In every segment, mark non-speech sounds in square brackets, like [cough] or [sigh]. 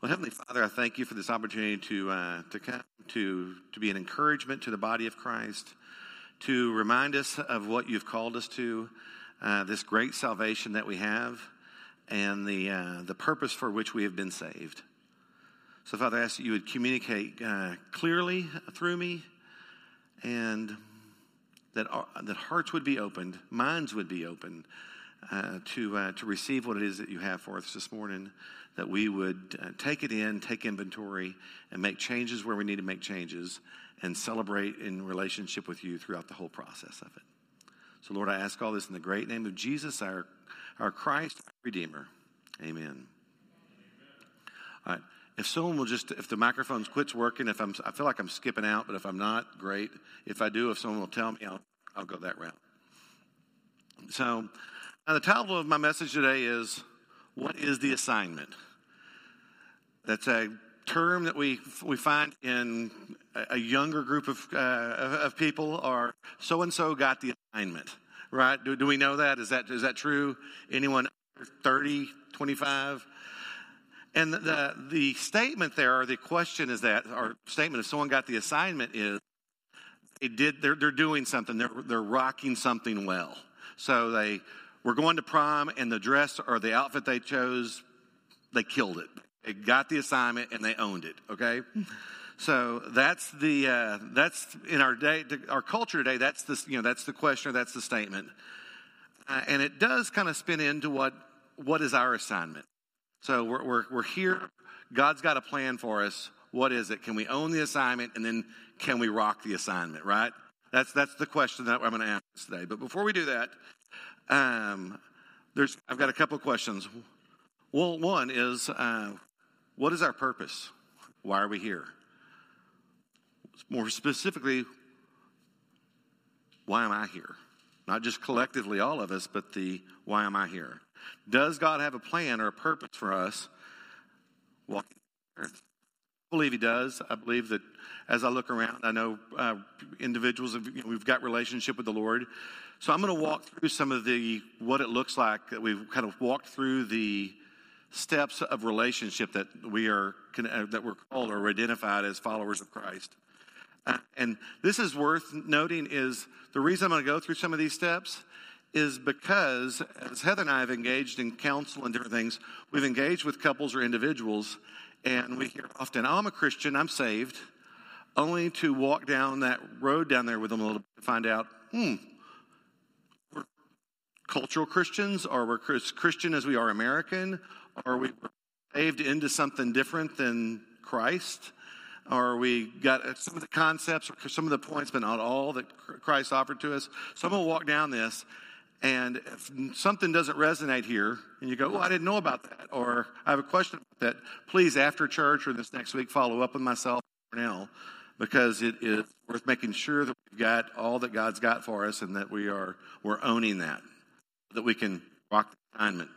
Well, Heavenly Father, I thank you for this opportunity to uh, to come to to be an encouragement to the body of Christ, to remind us of what you've called us to, uh, this great salvation that we have, and the uh, the purpose for which we have been saved. So, Father, I ask that you would communicate uh, clearly through me, and that that hearts would be opened, minds would be opened uh, to uh, to receive what it is that you have for us this morning. That we would uh, take it in, take inventory, and make changes where we need to make changes, and celebrate in relationship with you throughout the whole process of it. So, Lord, I ask all this in the great name of Jesus, our our Christ, our Redeemer. Amen. All right. If someone will just, if the microphone quits working, if I'm, I feel like I'm skipping out, but if I'm not, great. If I do, if someone will tell me, I'll, I'll go that route. So, the title of my message today is What is the Assignment? That's a term that we, we find in a younger group of, uh, of people, or so and so got the assignment, right? Do, do we know that? Is, that? is that true? Anyone 30, 25? And the, the, the statement there, or the question is that, or statement if someone got the assignment is, they did, they're, they're doing something, they're, they're rocking something well. So they were going to prom and the dress or the outfit they chose, they killed it. They got the assignment and they owned it, okay? [laughs] So that's the uh, that's in our day our culture today. That's the you know that's the question or that's the statement, uh, and it does kind of spin into what what is our assignment. So we're, we're, we're here. God's got a plan for us. What is it? Can we own the assignment and then can we rock the assignment, right? That's, that's the question that I'm going to ask today. But before we do that, um, there's, I've got a couple of questions. Well, one is uh, what is our purpose? Why are we here? More specifically, why am I here? Not just collectively, all of us, but the why am I here? Does God have a plan or a purpose for us walking earth? Believe He does. I believe that as I look around, I know uh, individuals, have, you know, we've got relationship with the Lord. So I'm going to walk through some of the, what it looks like. That we've kind of walked through the steps of relationship that we are, uh, that we're called or identified as followers of Christ. Uh, and this is worth noting is the reason I'm going to go through some of these steps is because as Heather and I have engaged in counsel and different things, we've engaged with couples or individuals, and we hear often, I'm a Christian, I'm saved, only to walk down that road down there with them a little bit to find out, hmm, we're cultural Christians, or we're as Christian as we are American, or we saved into something different than Christ or we got some of the concepts or some of the points, but not all that Christ offered to us. So I'm going to walk down this, and if something doesn't resonate here, and you go, "Oh, I didn't know about that," or "I have a question about that," please, after church or this next week, follow up with myself or Nell, because it is worth making sure that we've got all that God's got for us, and that we are we're owning that, that we can rock the assignment.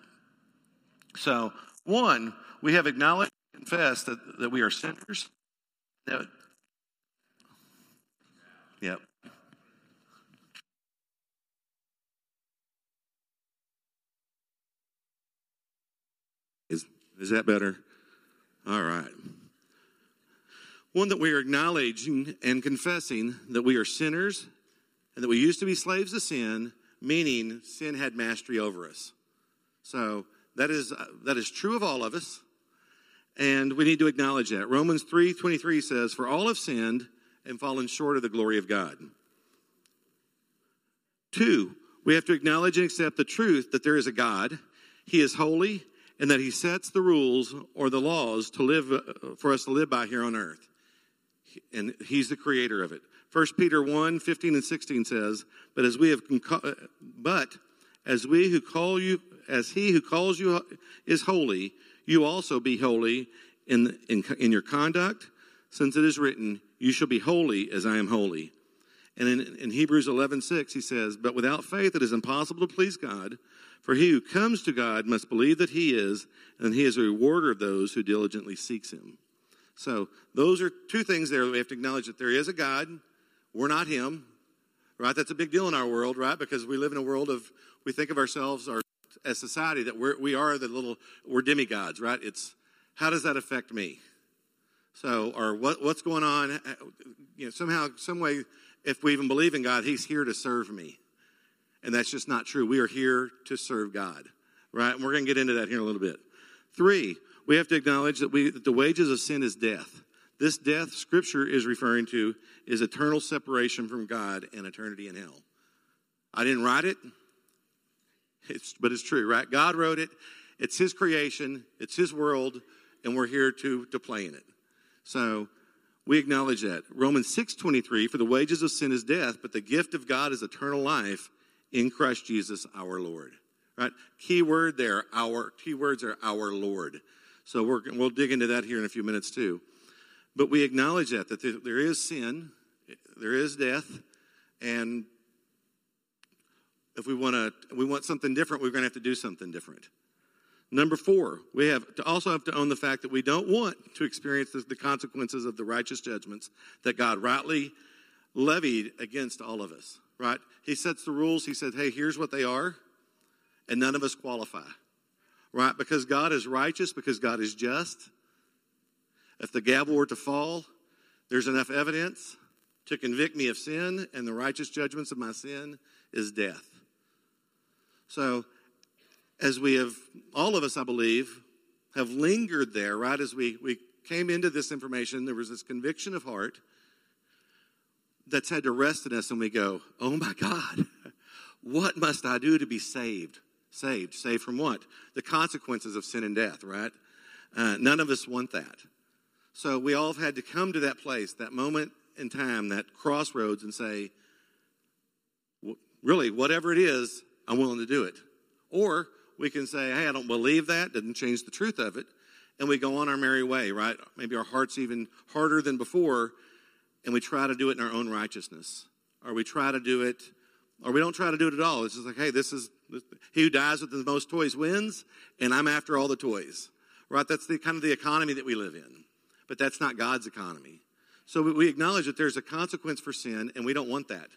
So, one, we have acknowledged and confessed that, that we are sinners. That, Is is that better? All right. One that we are acknowledging and confessing that we are sinners and that we used to be slaves to sin, meaning sin had mastery over us. So that is, uh, that is true of all of us, and we need to acknowledge that. Romans 3.23 says, For all have sinned and fallen short of the glory of God. Two, we have to acknowledge and accept the truth that there is a God. He is holy and that he sets the rules or the laws to live uh, for us to live by here on earth. And he's the creator of it. 1 Peter 1, 15 and 16 says, But as we have uh, but as we who call you as he who calls you is holy, you also be holy in, in, in your conduct, since it is written, You shall be holy as I am holy. And in, in Hebrews 11, 6, he says, But without faith it is impossible to please God. For he who comes to God must believe that he is, and he is a rewarder of those who diligently seeks him. So those are two things there. We have to acknowledge that there is a God. We're not him, right? That's a big deal in our world, right? Because we live in a world of, we think of ourselves our, as society that we're, we are the little, we're demigods, right? It's, how does that affect me? So, or what, what's going on? Uh, you know, somehow, some way, if we even believe in God, He's here to serve me. And that's just not true. We are here to serve God, right? And we're going to get into that here in a little bit. Three, we have to acknowledge that, we, that the wages of sin is death. This death, Scripture is referring to, is eternal separation from God and eternity in hell. I didn't write it, it's, but it's true, right? God wrote it. It's His creation, it's His world, and we're here to, to play in it. So we acknowledge that. Romans 6.23, for the wages of sin is death, but the gift of God is eternal life in Christ Jesus our Lord. Right? Key word there, our key words are our Lord. So we're, we'll dig into that here in a few minutes too. But we acknowledge that, that there is sin, there is death, and if we want to we want something different, we're going to have to do something different. Number four, we have to also have to own the fact that we don't want to experience the, the consequences of the righteous judgments that God rightly levied against all of us. Right? He sets the rules. He said, "Hey, here's what they are," and none of us qualify. Right? Because God is righteous. Because God is just. If the gavel were to fall, there's enough evidence to convict me of sin, and the righteous judgments of my sin is death. So, as we have, all of us, I believe, have lingered there, right? As we, we came into this information, there was this conviction of heart that's had to rest in us, and we go, oh my God, [laughs] what must I do to be saved? Saved. Saved from what? The consequences of sin and death, right? Uh, none of us want that. So we all have had to come to that place, that moment in time, that crossroads, and say, really, whatever it is, I'm willing to do it. Or we can say, hey, I don't believe that, doesn't change the truth of it, and we go on our merry way, right? Maybe our heart's even harder than before, and we try to do it in our own righteousness. Or we try to do it, or we don't try to do it at all. It's just like, hey, this is, he who dies with the most toys wins, and I'm after all the toys. Right? That's the kind of the economy that we live in. But that's not God's economy. So we acknowledge that there's a consequence for sin, and we don't want that.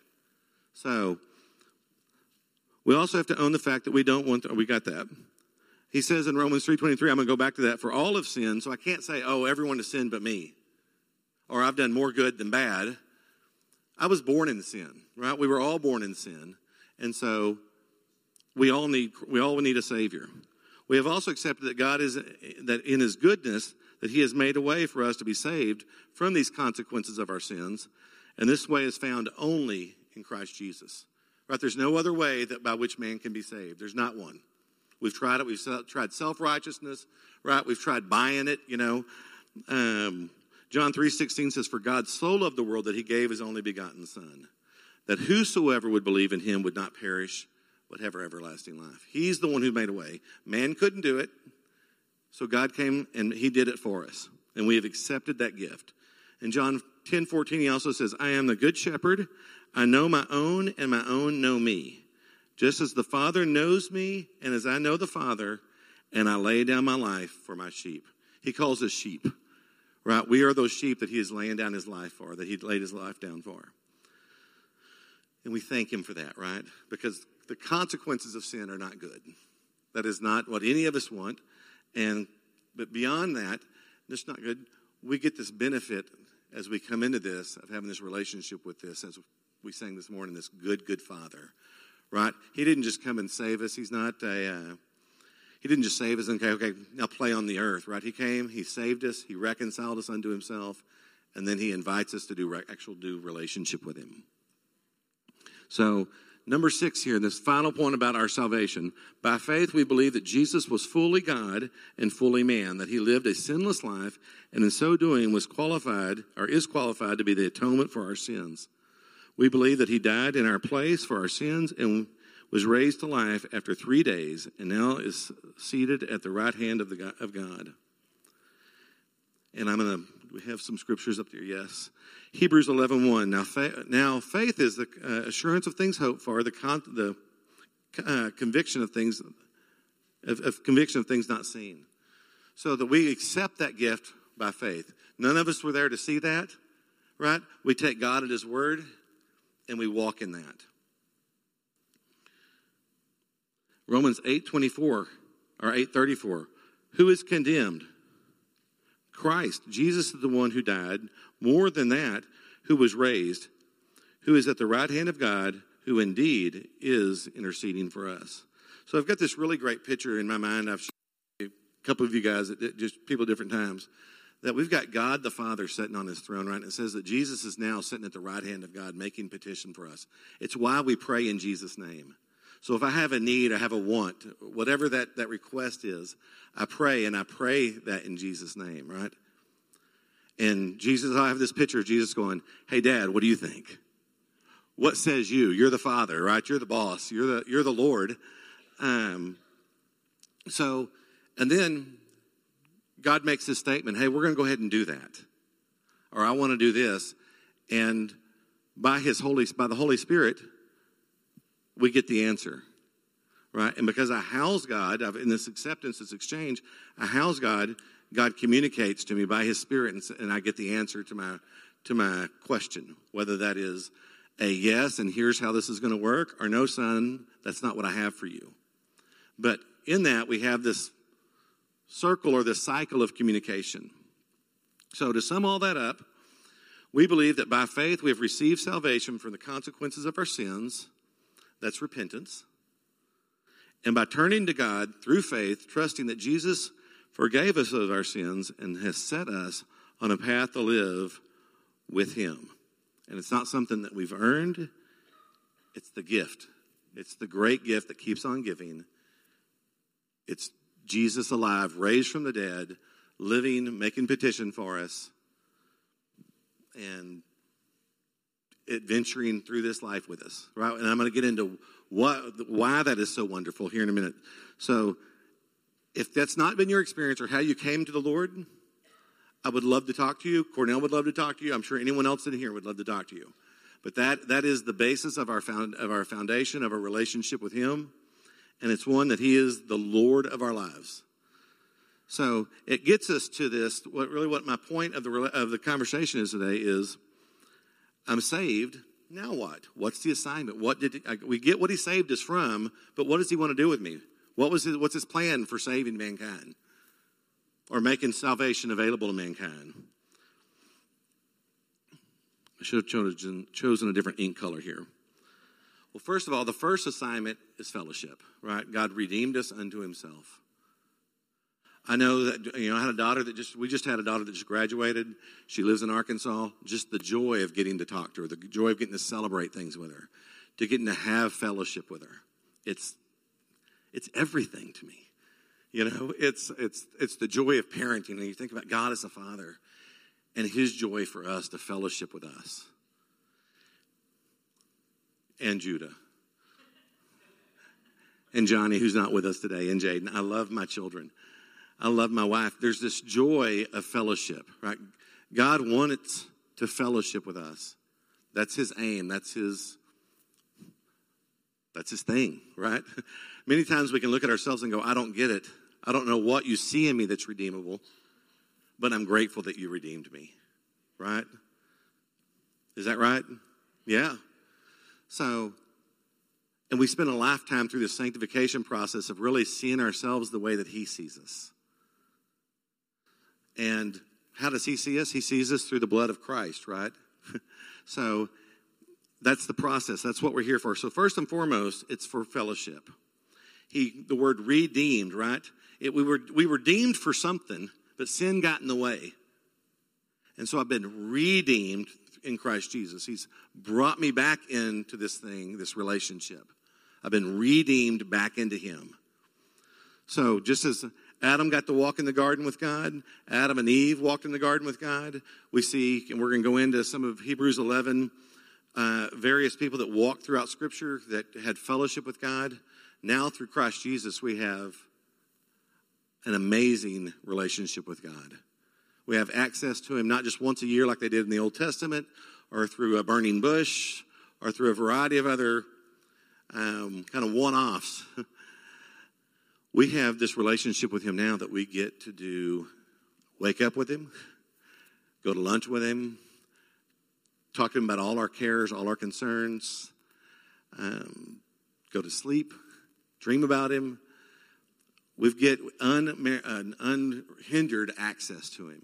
So, we also have to own the fact that we don't want, to, we got that. He says in Romans 3.23, I'm going to go back to that, for all have sinned, so I can't say, oh, everyone has sinned but me. Or I've done more good than bad. I was born in sin, right? We were all born in sin. And so we all need, we all need a Savior. We have also accepted that God is, that in His goodness, that He has made a way for us to be saved from these consequences of our sins. And this way is found only in Christ Jesus. Right? There's no other way that by which man can be saved. There's not one. We've tried it. We've tried self righteousness. Right? We've tried buying it. You know, um, John three sixteen says, "For God so loved the world that He gave His only begotten Son, that whosoever would believe in Him would not perish, but have everlasting life." He's the one who made a way. Man couldn't do it, so God came and He did it for us, and we have accepted that gift. In John ten fourteen, He also says, "I am the good shepherd." I know my own, and my own know me. Just as the Father knows me, and as I know the Father, and I lay down my life for my sheep. He calls us sheep, right? We are those sheep that He is laying down His life for, that He laid His life down for. And we thank Him for that, right? Because the consequences of sin are not good. That is not what any of us want. And but beyond that, it's not good. We get this benefit as we come into this of having this relationship with this as we sang this morning, this good, good Father, right? He didn't just come and save us. He's not a, uh, he didn't just save us and, okay, okay, now play on the earth, right? He came, he saved us, he reconciled us unto himself, and then he invites us to do actual do relationship with him. So, number six here, this final point about our salvation. By faith, we believe that Jesus was fully God and fully man, that he lived a sinless life, and in so doing was qualified or is qualified to be the atonement for our sins. We believe that he died in our place for our sins and was raised to life after three days and now is seated at the right hand of, the God, of God. And I'm going to, we have some scriptures up there, yes. Hebrews 11 1. Now, fa- now faith is the uh, assurance of things hoped for, the, con- the uh, conviction of things, of, of conviction of things not seen. So that we accept that gift by faith. None of us were there to see that, right? We take God at His word and we walk in that. Romans 8:24 or 8:34 Who is condemned? Christ, Jesus is the one who died, more than that, who was raised, who is at the right hand of God, who indeed is interceding for us. So I've got this really great picture in my mind. I've shown a couple of you guys, just people different times, that we've got God the Father sitting on his throne, right? And it says that Jesus is now sitting at the right hand of God making petition for us. It's why we pray in Jesus' name. So if I have a need, I have a want, whatever that, that request is, I pray and I pray that in Jesus' name, right? And Jesus, I have this picture of Jesus going, Hey, Dad, what do you think? What says you? You're the Father, right? You're the boss. You're the, you're the Lord. Um, so, and then God makes this statement Hey, we're going to go ahead and do that. Or I want to do this. And by His Holy, by the Holy Spirit, we get the answer right? And because I house God in this acceptance, this exchange, I house God. God communicates to me by His Spirit, and, and I get the answer to my to my question, whether that is a yes, and here's how this is going to work, or no, son, that's not what I have for you. But in that, we have this circle or this cycle of communication. So, to sum all that up, we believe that by faith we have received salvation from the consequences of our sins. That's repentance. And by turning to God through faith, trusting that Jesus forgave us of our sins and has set us on a path to live with Him. And it's not something that we've earned, it's the gift. It's the great gift that keeps on giving. It's Jesus alive, raised from the dead, living, making petition for us, and adventuring through this life with us, right? And I'm going to get into what, why that is so wonderful here in a minute. So, if that's not been your experience or how you came to the Lord, I would love to talk to you. Cornell would love to talk to you. I'm sure anyone else in here would love to talk to you. But that, that is the basis of our, found, of our foundation, of our relationship with Him. And it's one that He is the Lord of our lives. So it gets us to this. What really, what my point of the, of the conversation is today is I'm saved now what? What's the assignment? What did we get what he saved us from, but what does he want to do with me? What was his, what's his plan for saving mankind or making salvation available to mankind? I should have chosen, chosen a different ink color here. Well, first of all, the first assignment is fellowship, right? God redeemed us unto himself. I know that you know I had a daughter that just we just had a daughter that just graduated. She lives in Arkansas. Just the joy of getting to talk to her, the joy of getting to celebrate things with her, to getting to have fellowship with her. It's it's everything to me. You know, it's it's it's the joy of parenting. And you think about God as a father and his joy for us to fellowship with us. And Judah. And Johnny, who's not with us today, and Jaden. I love my children. I love my wife. There's this joy of fellowship, right? God wanted to fellowship with us. That's his aim. That's his that's his thing, right? [laughs] Many times we can look at ourselves and go, I don't get it. I don't know what you see in me that's redeemable, but I'm grateful that you redeemed me, right? Is that right? Yeah. So, and we spend a lifetime through the sanctification process of really seeing ourselves the way that he sees us. And how does he see us? He sees us through the blood of Christ, right? [laughs] so that's the process. That's what we're here for. So first and foremost, it's for fellowship. He, the word redeemed, right? It, we were we were deemed for something, but sin got in the way, and so I've been redeemed in Christ Jesus. He's brought me back into this thing, this relationship. I've been redeemed back into Him. So just as Adam got to walk in the garden with God. Adam and Eve walked in the garden with God. We see, and we're going to go into some of Hebrews 11, uh, various people that walked throughout Scripture that had fellowship with God. Now, through Christ Jesus, we have an amazing relationship with God. We have access to Him not just once a year like they did in the Old Testament, or through a burning bush, or through a variety of other um, kind of one offs. [laughs] we have this relationship with him now that we get to do wake up with him, go to lunch with him, talk to him about all our cares, all our concerns, um, go to sleep, dream about him. We get un, unhindered access to him.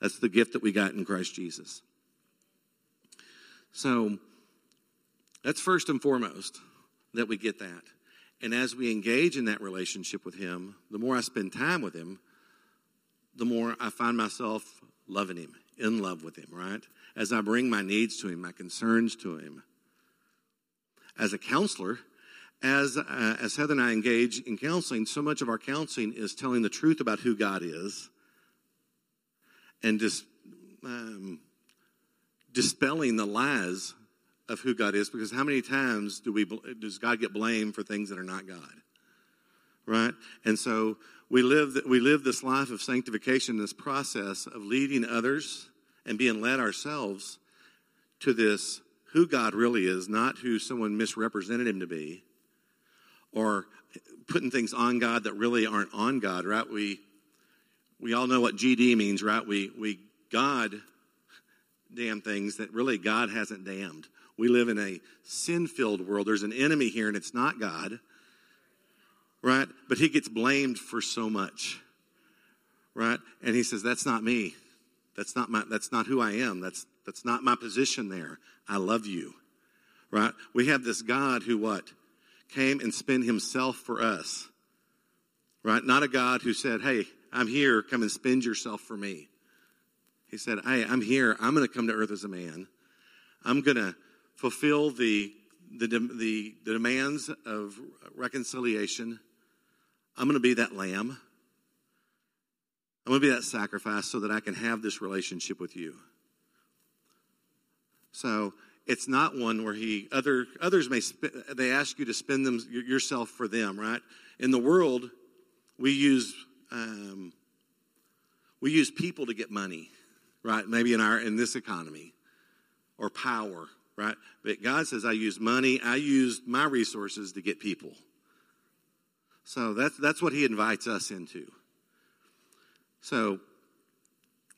That's the gift that we got in Christ Jesus. So that's first and foremost that we get that. And as we engage in that relationship with Him, the more I spend time with Him, the more I find myself loving Him, in love with Him, right? As I bring my needs to Him, my concerns to Him. As a counselor, as, uh, as Heather and I engage in counseling, so much of our counseling is telling the truth about who God is and just um, dispelling the lies of who God is because how many times do we does God get blamed for things that are not God? Right? And so we live we live this life of sanctification, this process of leading others and being led ourselves to this who God really is, not who someone misrepresented him to be, or putting things on God that really aren't on God, right? We we all know what GD means, right? We we God damn things that really God hasn't damned. We live in a sin filled world. There's an enemy here, and it's not God, right? But he gets blamed for so much, right? And he says, That's not me. That's not, my, that's not who I am. That's, that's not my position there. I love you, right? We have this God who what? Came and spent himself for us, right? Not a God who said, Hey, I'm here. Come and spend yourself for me. He said, Hey, I'm here. I'm going to come to earth as a man. I'm going to fulfill the, the, the, the demands of reconciliation. I'm going to be that lamb. I'm going to be that sacrifice so that I can have this relationship with you. So it's not one where he other others may sp- they ask you to spend them yourself for them, right? In the world, we use um, we use people to get money, right? Maybe in our in this economy, or power, right? But God says, I use money, I use my resources to get people. So that's, that's what He invites us into. So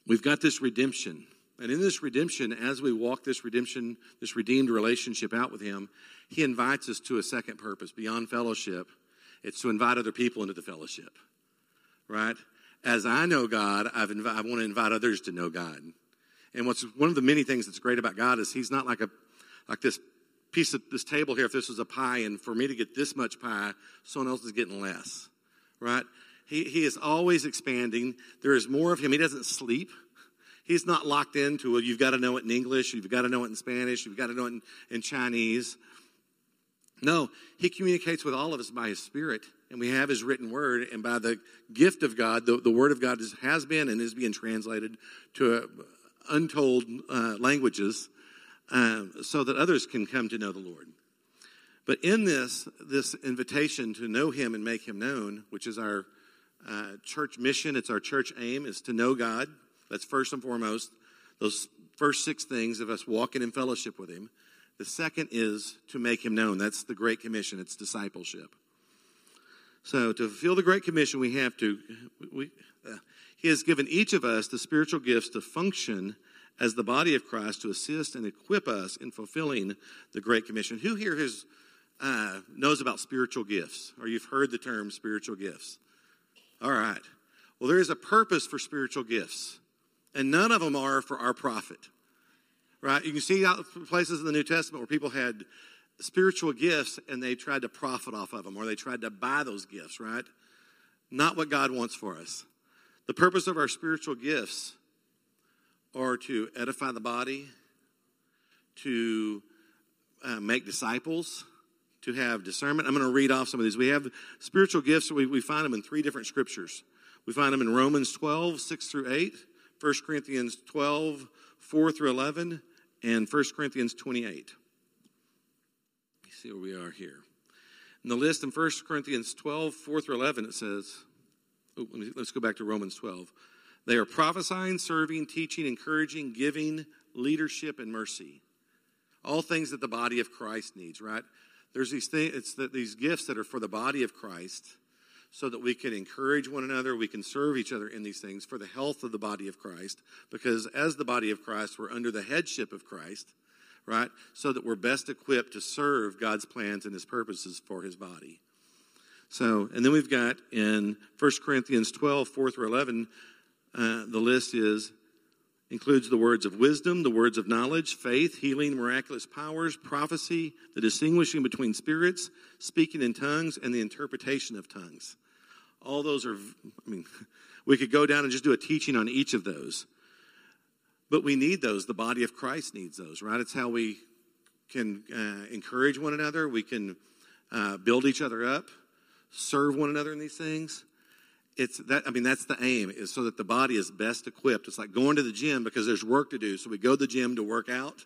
we've got this redemption. And in this redemption, as we walk this redemption, this redeemed relationship out with Him, He invites us to a second purpose beyond fellowship. It's to invite other people into the fellowship, right? As I know God, I've I want to invite others to know God. And what's one of the many things that's great about God is He's not like a like this piece of this table here, if this was a pie, and for me to get this much pie, someone else is getting less, right? He, he is always expanding. There is more of him. He doesn't sleep. He's not locked into, well, you've got to know it in English, you've got to know it in Spanish, you've got to know it in, in Chinese. No, he communicates with all of us by his spirit, and we have his written word, and by the gift of God, the, the word of God is, has been and is being translated to uh, untold uh, languages um, so that others can come to know the Lord. But in this, this invitation to know Him and make Him known, which is our uh, church mission, it's our church aim, is to know God. That's first and foremost. Those first six things of us walking in fellowship with Him. The second is to make Him known. That's the Great Commission. It's discipleship. So to fulfill the Great Commission, we have to. We, uh, he has given each of us the spiritual gifts to function as the body of Christ to assist and equip us in fulfilling the Great Commission. Who here has, uh, knows about spiritual gifts, or you've heard the term spiritual gifts? All right. Well, there is a purpose for spiritual gifts, and none of them are for our profit. Right? You can see out places in the New Testament where people had spiritual gifts and they tried to profit off of them, or they tried to buy those gifts, right? Not what God wants for us. The purpose of our spiritual gifts are to edify the body, to uh, make disciples, to have discernment. I'm going to read off some of these. We have spiritual gifts, we, we find them in three different scriptures. We find them in Romans 12, 6 through 8, 1 Corinthians 12, 4 through 11, and 1 Corinthians 28. Let me see where we are here. In the list in 1 Corinthians 12, 4 through 11, it says, oh, let's go back to Romans 12. They are prophesying, serving, teaching, encouraging, giving, leadership, and mercy. All things that the body of Christ needs, right? There's these things, it's that these gifts that are for the body of Christ so that we can encourage one another, we can serve each other in these things for the health of the body of Christ. Because as the body of Christ, we're under the headship of Christ, right? So that we're best equipped to serve God's plans and his purposes for his body. So, and then we've got in 1 Corinthians 12, 4 through 11, uh, the list is includes the words of wisdom, the words of knowledge, faith, healing, miraculous powers, prophecy, the distinguishing between spirits, speaking in tongues, and the interpretation of tongues. All those are, I mean, [laughs] we could go down and just do a teaching on each of those. But we need those. The body of Christ needs those, right? It's how we can uh, encourage one another. We can uh, build each other up, serve one another in these things it's that i mean that's the aim is so that the body is best equipped. It's like going to the gym because there's work to do. So we go to the gym to work out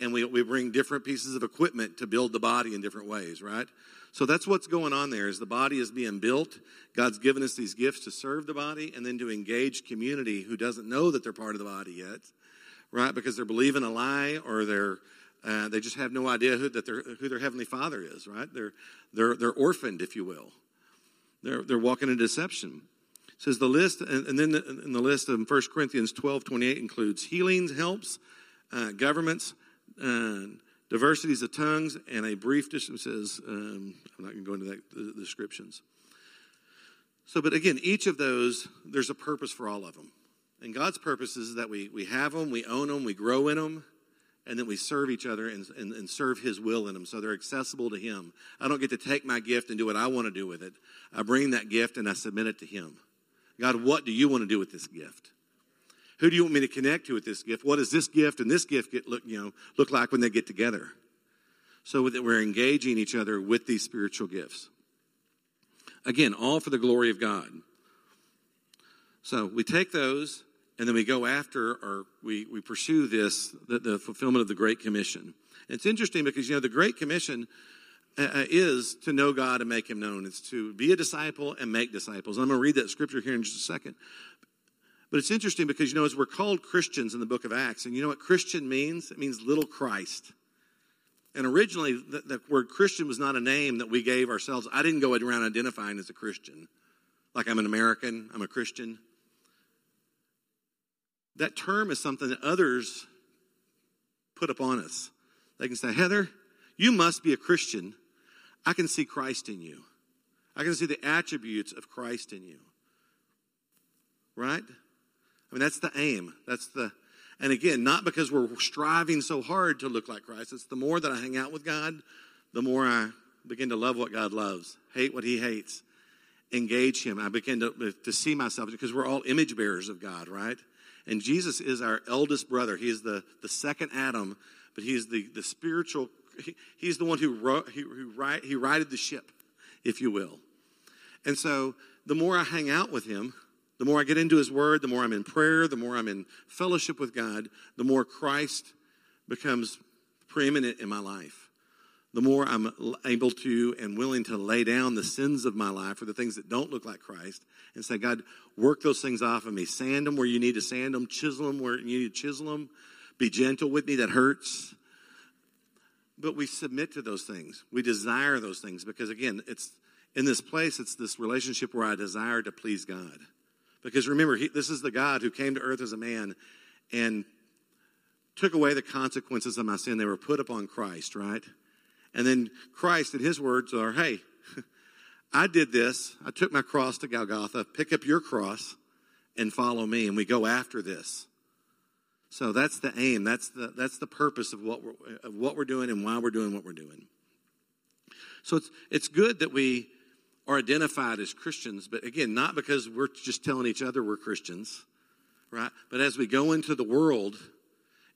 and we, we bring different pieces of equipment to build the body in different ways right? So that's what's going on there is the body is being built. God's given us these gifts to serve the body and then to engage community who doesn't know that they're part of the body yet right? Because they're believing a lie or they're uh, they just have no idea who, that who their heavenly father is right? They're they're they're orphaned if you will they're, they're walking in deception. It says the list, and, and then the, in the list of 1 Corinthians 12 28 includes healings, helps, uh, governments, uh, diversities of tongues, and a brief description says, um, I'm not going to go into that, the descriptions. So, but again, each of those, there's a purpose for all of them. And God's purpose is that we, we have them, we own them, we grow in them, and then we serve each other and, and, and, serve His will in them so they're accessible to Him. I don't get to take my gift and do what I want to do with it. I bring that gift and I submit it to Him. God, what do you want to do with this gift? Who do you want me to connect to with this gift? What does this gift and this gift get look, you know, look like when they get together? So that we're engaging each other with these spiritual gifts. Again, all for the glory of God. So we take those and then we go after or we, we pursue this, the, the fulfillment of the Great Commission. And it's interesting because, you know, the Great Commission uh, uh, is to know God and make Him known. It's to be a disciple and make disciples. I'm going to read that scripture here in just a second. But it's interesting because, you know, as we're called Christians in the book of Acts, and you know what Christian means? It means little Christ. And originally, the, the word Christian was not a name that we gave ourselves. I didn't go around identifying as a Christian. Like I'm an American, I'm a Christian that term is something that others put upon us. They can say, Heather, you must be a Christian. I can see Christ in you. I can see the attributes of Christ in you. Right? I mean, that's the aim. That's the, and again, not because we're striving so hard to look like Christ. It's the more that I hang out with God, the more I begin to love what God loves, hate what He hates, engage Him. I begin to, to see myself because we're all image bearers of God, right? And Jesus is our eldest brother. He is the, the second Adam, but he is the, the spiritual, he, he's the one who, wrote, he, who he righted the ship, if you will. And so the more I hang out with him, the more I get into his word, the more I'm in prayer, the more I'm in fellowship with God, the more Christ becomes preeminent in my life the more I'm able to and willing to lay down the sins of my life or the things that don't look like Christ and say, God, work those things off of me. Sand them where you need to sand them, chisel them where you need to chisel them. Be gentle with me, that hurts. But we submit to those things. We desire those things because, again, it's in this place, it's this relationship where I desire to please God. Because remember, he, this is the God who came to earth as a man and took away the consequences of my sin. They were put upon Christ, right? And then Christ, in his words, are, hey, [laughs] I did this. I took my cross to Golgotha. Pick up your cross and follow me. And we go after this. So that's the aim. That's the, that's the purpose of what, we're, of what we're doing and why we're doing what we're doing. So it's, it's good that we are identified as Christians, but again, not because we're just telling each other we're Christians, right? But as we go into the world,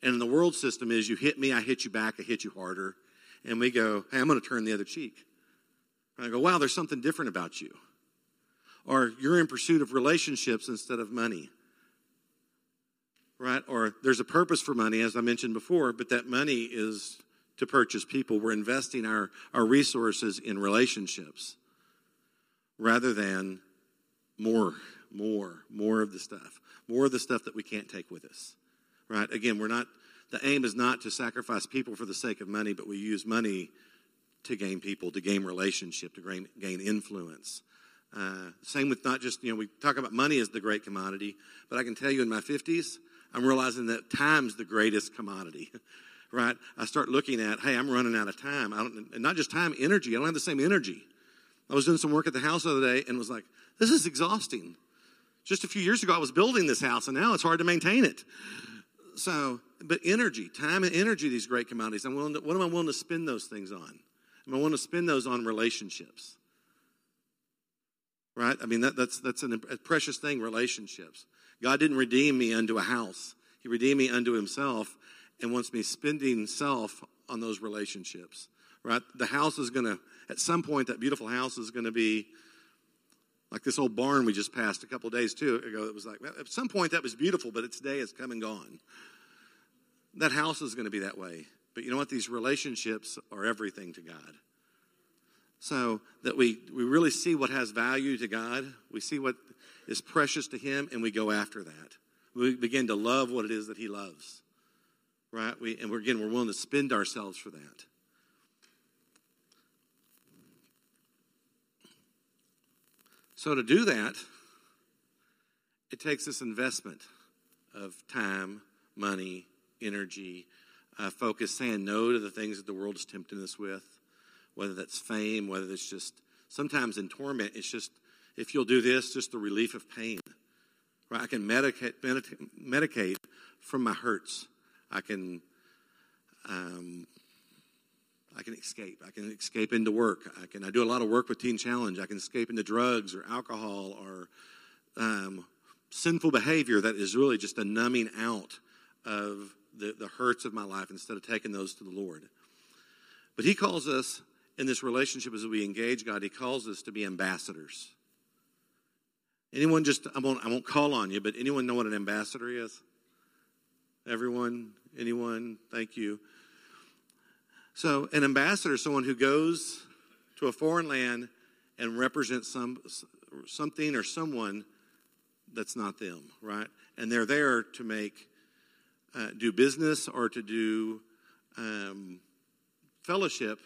and the world system is you hit me, I hit you back, I hit you harder and we go, hey, I'm going to turn the other cheek. And I go, wow, there's something different about you. Or you're in pursuit of relationships instead of money. Right? Or there's a purpose for money, as I mentioned before, but that money is to purchase people. We're investing our, our resources in relationships rather than more, more, more of the stuff. More of the stuff that we can't take with us. Right? Again, we're not the aim is not to sacrifice people for the sake of money, but we use money to gain people, to gain relationship, to gain, gain influence. Uh, same with not just, you know, we talk about money as the great commodity, but I can tell you in my 50s, I'm realizing that time's the greatest commodity, [laughs] right? I start looking at, hey, I'm running out of time. I don't, and not just time, energy. I don't have the same energy. I was doing some work at the house the other day and was like, this is exhausting. Just a few years ago, I was building this house, and now it's hard to maintain it. So, but energy, time and energy, these great commodities. I'm willing to, what am I willing to spend those things on? Am I willing to spend those on relationships? Right? I mean, that, that's, that's an, a precious thing, relationships. God didn't redeem me unto a house. He redeemed me unto himself and wants me spending self on those relationships. Right? The house is going to, at some point, that beautiful house is going to be like this old barn we just passed a couple days too ago. It was like, at some point that was beautiful, but its day has come and gone. That house is going to be that way. But you know what? These relationships are everything to God. So that we, we really see what has value to God, we see what is precious to Him, and we go after that. We begin to love what it is that He loves. Right? We, and we're, again, we're willing to spend ourselves for that. So, to do that, it takes this investment of time, money, energy, uh, focus, saying no to the things that the world is tempting us with, whether that's fame, whether it's just sometimes in torment, it's just if you'll do this, just the relief of pain. Right? I can medicate, medicate, from my hurts. I can um, I can escape. I can escape into work. I can. I do a lot of work with Teen Challenge. I can escape into drugs or alcohol or um, sinful behavior that is really just a numbing out of the, the hurts of my life instead of taking those to the Lord. But He calls us in this relationship as we engage God. He calls us to be ambassadors. Anyone just I won't I won't call on you, but anyone know what an ambassador is? Everyone, anyone? Thank you. So, an ambassador is someone who goes to a foreign land and represents some, something or someone that's not them, right? And they're there to make, uh, do business or to do um, fellowship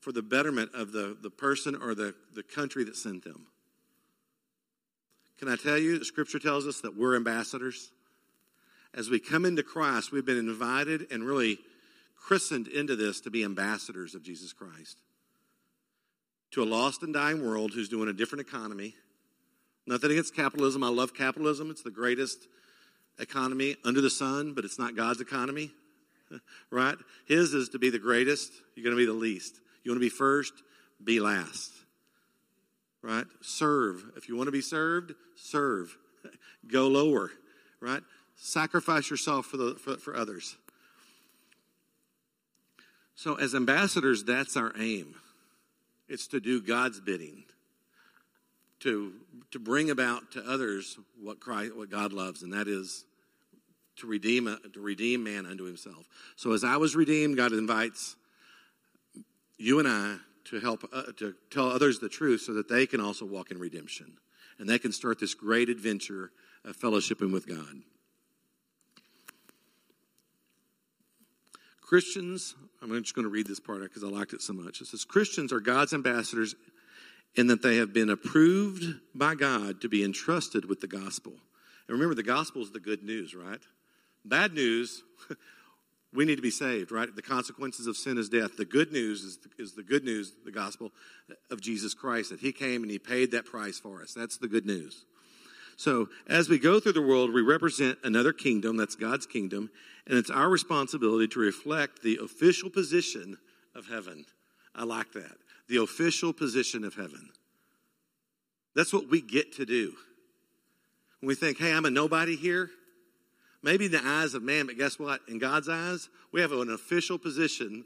for the betterment of the, the person or the, the country that sent them. Can I tell you, the scripture tells us that we're ambassadors? As we come into Christ, we've been invited and really christened into this to be ambassadors of Jesus Christ. To a lost and dying world who's doing a different economy. Nothing against capitalism. I love capitalism. It's the greatest economy under the sun, but it's not God's economy, [laughs] right? His is to be the greatest. You're going to be the least. You want to be first, be last, right? Serve. If you want to be served, serve. [laughs] Go lower, right? Sacrifice yourself for, the, for, for others. So, as ambassadors, that's our aim. It's to do God's bidding, to, to bring about to others what, Christ, what God loves, and that is to redeem, to redeem man unto himself. So, as I was redeemed, God invites you and I to help uh, to tell others the truth so that they can also walk in redemption and they can start this great adventure of fellowshipping with God. Christians, I'm just going to read this part because I liked it so much. It says, Christians are God's ambassadors in that they have been approved by God to be entrusted with the gospel. And remember, the gospel is the good news, right? Bad news, [laughs] we need to be saved, right? The consequences of sin is death. The good news is, is the good news, the gospel of Jesus Christ, that He came and He paid that price for us. That's the good news. So, as we go through the world, we represent another kingdom, that's God's kingdom, and it's our responsibility to reflect the official position of heaven. I like that. The official position of heaven. That's what we get to do. When we think, hey, I'm a nobody here, maybe in the eyes of man, but guess what? In God's eyes, we have an official position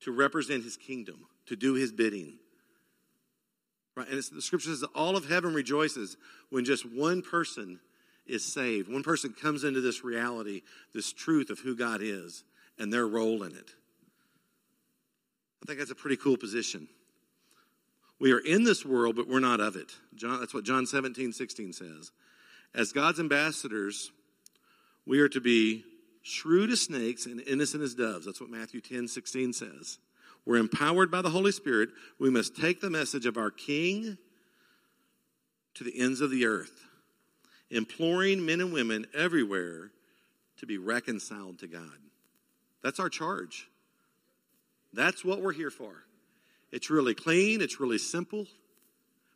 to represent his kingdom, to do his bidding. Right? And the scripture says that all of heaven rejoices when just one person is saved. One person comes into this reality, this truth of who God is, and their role in it. I think that's a pretty cool position. We are in this world, but we're not of it. John, that's what John 17, 16 says. As God's ambassadors, we are to be shrewd as snakes and innocent as doves. That's what Matthew 10, 16 says. We're empowered by the Holy Spirit. We must take the message of our King to the ends of the earth, imploring men and women everywhere to be reconciled to God. That's our charge. That's what we're here for. It's really clean, it's really simple,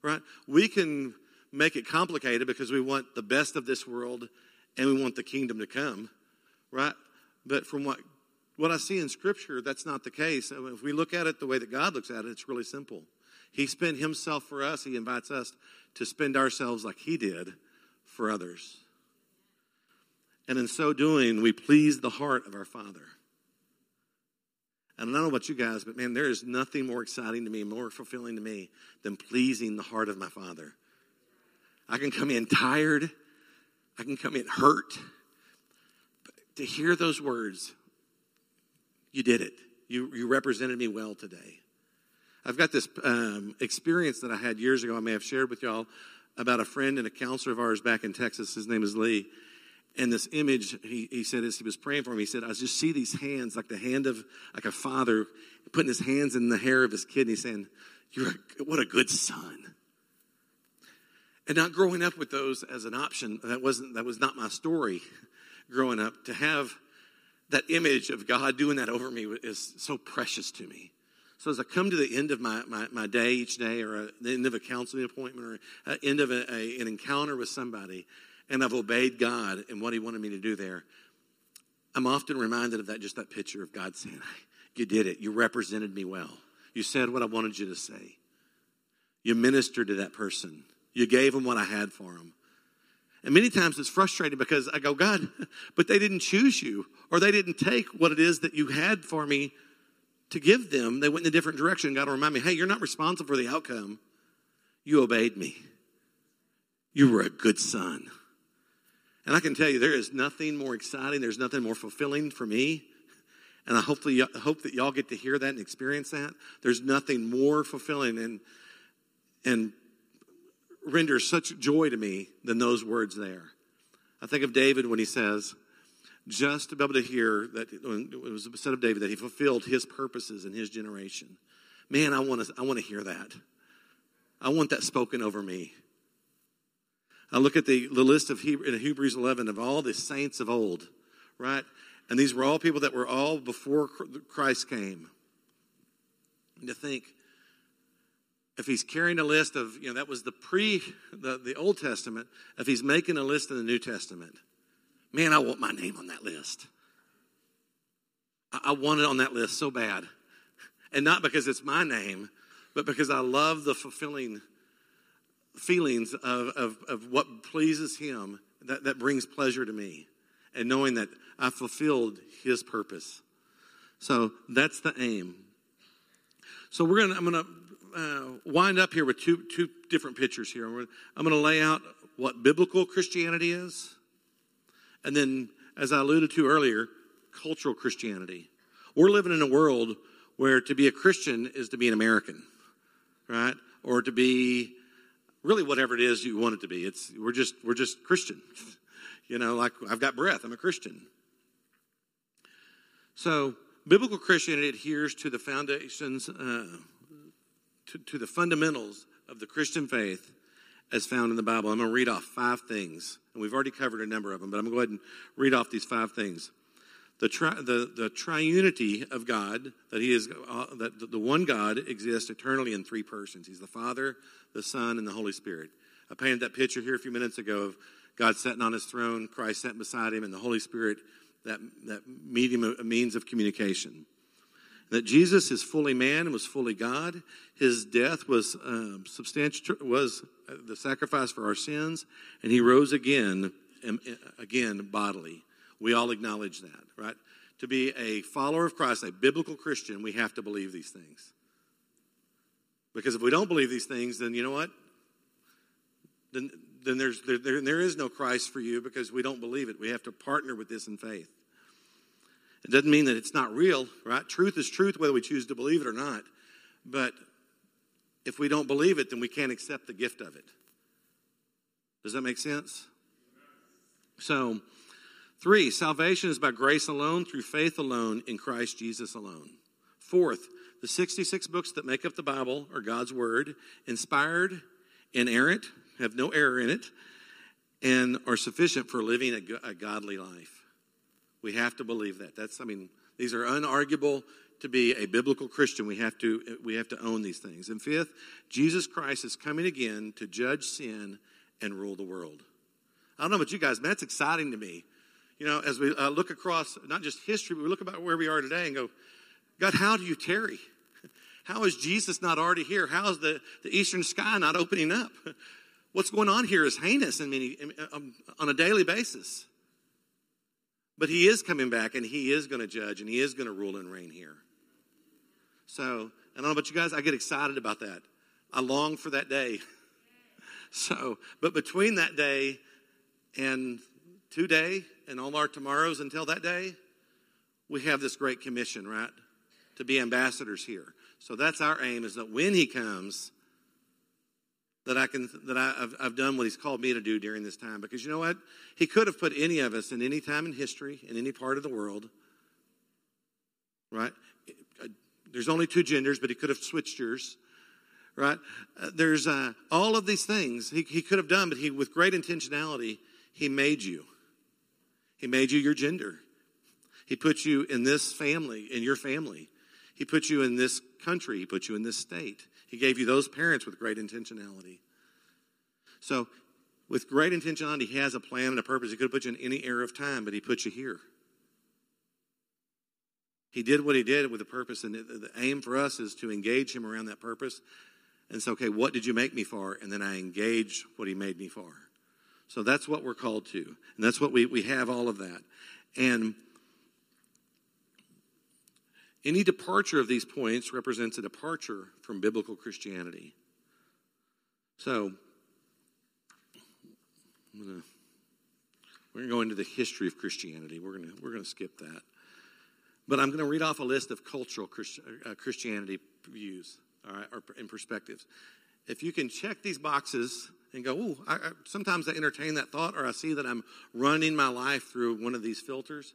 right? We can make it complicated because we want the best of this world and we want the kingdom to come. right? But from what what I see in Scripture, that's not the case. If we look at it the way that God looks at it, it's really simple. He spent Himself for us. He invites us to spend ourselves like He did for others. And in so doing, we please the heart of our Father. And I don't know about you guys, but man, there is nothing more exciting to me, more fulfilling to me than pleasing the heart of my Father. I can come in tired, I can come in hurt. But to hear those words, you did it. You, you represented me well today. I've got this um, experience that I had years ago, I may have shared with y'all about a friend and a counselor of ours back in Texas. His name is Lee. And this image, he, he said, as he was praying for him, he said, I just see these hands, like the hand of, like a father, putting his hands in the hair of his kid, and he's saying, You're a, what a good son. And not growing up with those as an option, that wasn't, that was not my story growing up. To have that image of God doing that over me is so precious to me. So as I come to the end of my, my, my day each day, or a, the end of a counseling appointment, or the end of a, a, an encounter with somebody, and I've obeyed God and what He wanted me to do there, I'm often reminded of that, just that picture of God saying, You did it. You represented me well. You said what I wanted you to say. You ministered to that person. You gave them what I had for them. And many times it's frustrating because I go, God, [laughs] but they didn't choose you, or they didn't take what it is that you had for me to give them. They went in a different direction. God will remind me, hey, you're not responsible for the outcome. You obeyed me. You were a good son. And I can tell you, there is nothing more exciting, there's nothing more fulfilling for me. And I hopefully hope that y'all get to hear that and experience that. There's nothing more fulfilling and and renders such joy to me than those words there. I think of David when he says, just to be able to hear that it was said of David that he fulfilled his purposes in his generation. Man, I want to I want to hear that. I want that spoken over me. I look at the, the list of Hebrew, in Hebrews 11 of all the saints of old, right? And these were all people that were all before Christ came. And to think, if he's carrying a list of, you know, that was the pre, the, the Old Testament, if he's making a list in the New Testament, man, I want my name on that list. I, I want it on that list so bad. And not because it's my name, but because I love the fulfilling feelings of, of, of what pleases him that, that brings pleasure to me and knowing that I fulfilled his purpose. So that's the aim. So we're gonna I'm gonna uh, wind up here with two two different pictures here. I'm gonna lay out what biblical Christianity is, and then, as I alluded to earlier, cultural Christianity. We're living in a world where to be a Christian is to be an American, right? Or to be really whatever it is you want it to be. It's we're just we're just Christian. [laughs] You know, like I've got breath, I'm a Christian. So biblical Christianity adheres to the foundations, uh, to, to the fundamentals of the Christian faith as found in the Bible. I'm going to read off five things, and we've already covered a number of them, but I'm going to go ahead and read off these five things. The, tri- the, the triunity of God, that He is, uh, that the one God exists eternally in three persons. He's the Father, the Son, and the Holy Spirit. I painted that picture here a few minutes ago of God sitting on His throne, Christ sitting beside Him, and the Holy Spirit, that, that medium, a means of communication. That Jesus is fully man and was fully God. His death was um, substantial, was the sacrifice for our sins, and He rose again, um, again bodily. We all acknowledge that, right? To be a follower of Christ, a biblical Christian, we have to believe these things. Because if we don't believe these things, then you know what? Then, then there's, there, there, there is no Christ for you because we don't believe it. We have to partner with this in faith. It doesn't mean that it's not real, right? Truth is truth whether we choose to believe it or not. But if we don't believe it, then we can't accept the gift of it. Does that make sense? So, Three, salvation is by grace alone, through faith alone, in Christ Jesus alone. Fourth, the 66 books that make up the Bible are God's Word, inspired, inerrant, have no error in it, and are sufficient for living a, a godly life. We have to believe that. That's, I mean, these are unarguable to be a biblical Christian. We have to, we have to own these things. And fifth, Jesus Christ is coming again to judge sin and rule the world. I don't know about you guys, but that's exciting to me You know, as we uh, look across not just history, but we look about where we are today and go, God, how do you tarry? [laughs] How is Jesus not already here? How is the, the eastern sky not opening up? [laughs] What's going on here is heinous in many, um, on a daily basis. But he is coming back and he is going to judge and he is going to rule and reign here. So, I don't know about you guys, I get excited about that. I long for that day. [laughs] so, but between that day and today and all our tomorrows until that day, we have this great commission, right? To be ambassadors here. So that's our aim is that when he comes, that I can that I, have I've done what he's called me to do during this time. Because you know what? He could have put any of us in any time in history, in any part of the world. Right? There's only two genders, but he could have switched yours. Right? Uh, there's uh, all of these things he, he could have done, but he, with great intentionality, he made you. He made you your gender. He put you in this family, in your family. He put you in this country. He put you in this state. He gave you those parents with great intentionality. So, with great intentionality, He has a plan and a purpose. He could have put you in any era of time, but He put you here. He did what He did with a purpose, and the aim for us is to engage Him around that purpose. And so, okay, what did you make me for? And then I engage what He made me for. So that's what we're called to. And that's what we, we have all of that. And any departure of these points represents a departure from biblical Christianity. So, gonna, we're going to go into the history of Christianity. We're going we're to skip that. But I'm going to read off a list of cultural Christ, uh, Christianity views, all right, or in perspectives. If you can check these boxes and go, oh, sometimes I entertain that thought, or I see that I'm running my life through one of these filters.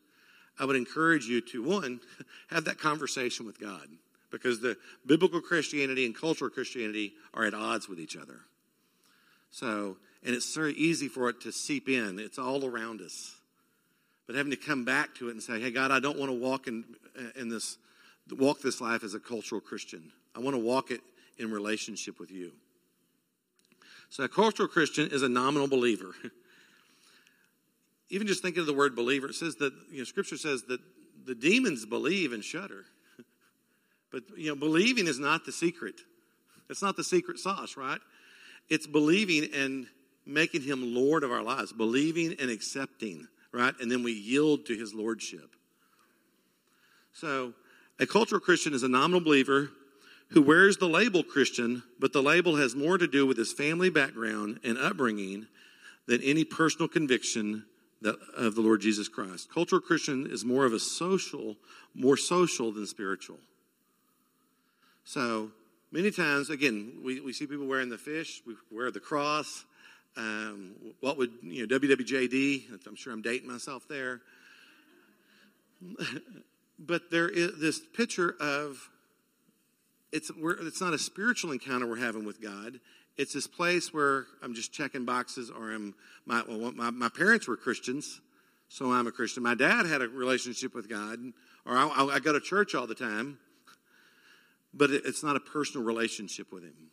I would encourage you to, one, [laughs] have that conversation with God because the biblical Christianity and cultural Christianity are at odds with each other. So, and it's very easy for it to seep in, it's all around us. But having to come back to it and say, hey, God, I don't want to walk in, in this, walk this life as a cultural Christian. I want to walk it in relationship with you. So, a cultural Christian is a nominal believer. [laughs] even just thinking of the word believer, it says that, you know, scripture says that the demons believe and shudder. [laughs] but, you know, believing is not the secret. It's not the secret sauce, right? It's believing and making him Lord of our lives, believing and accepting, right? And then we yield to his lordship. So, a cultural Christian is a nominal believer who wears the label Christian, but the label has more to do with his family background and upbringing than any personal conviction of the Lord Jesus Christ. Cultural Christian is more of a social, more social than spiritual. So many times, again, we, we see people wearing the fish, we wear the cross. Um, what would, you know, WWJD, I'm sure I'm dating myself there. [laughs] but there is this picture of it's, it's not a spiritual encounter we're having with God. It's this place where I'm just checking boxes, or I'm, my, well, my, my parents were Christians, so I'm a Christian. My dad had a relationship with God, or I, I, go to church all the time, but it, it's not a personal relationship with Him.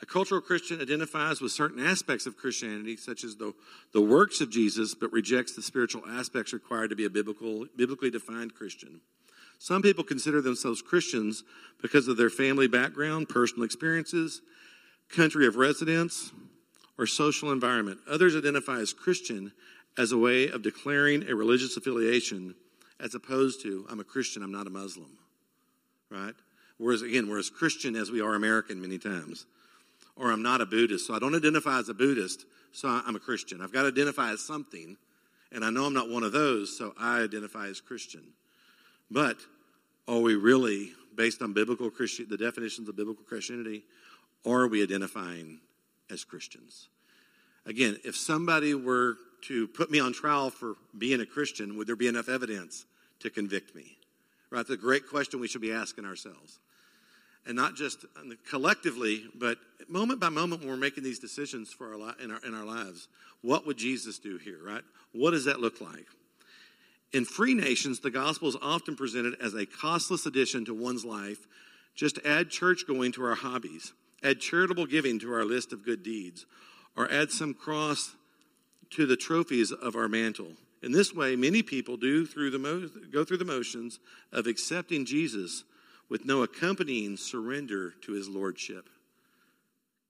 A cultural Christian identifies with certain aspects of Christianity, such as the, the works of Jesus, but rejects the spiritual aspects required to be a biblical, biblically defined Christian. Some people consider themselves Christians because of their family background, personal experiences, country of residence, or social environment. Others identify as Christian as a way of declaring a religious affiliation as opposed to, I'm a Christian, I'm not a Muslim. Right? Whereas, again, we're as Christian as we are American many times. Or I'm not a Buddhist, so I don't identify as a Buddhist, so I'm a Christian. I've got to identify as something, and I know I'm not one of those, so I identify as Christian. But are we really, based on biblical Christian, the definitions of biblical Christianity, are we identifying as Christians? Again, if somebody were to put me on trial for being a Christian, would there be enough evidence to convict me? Right? That's a great question we should be asking ourselves. And not just uh, collectively, but moment by moment when we're making these decisions for our, in, our, in our lives. What would Jesus do here, right? What does that look like? In free nations, the gospel is often presented as a costless addition to one's life. Just add church going to our hobbies, add charitable giving to our list of good deeds, or add some cross to the trophies of our mantle. In this way, many people do through the mo- go through the motions of accepting Jesus with no accompanying surrender to his lordship.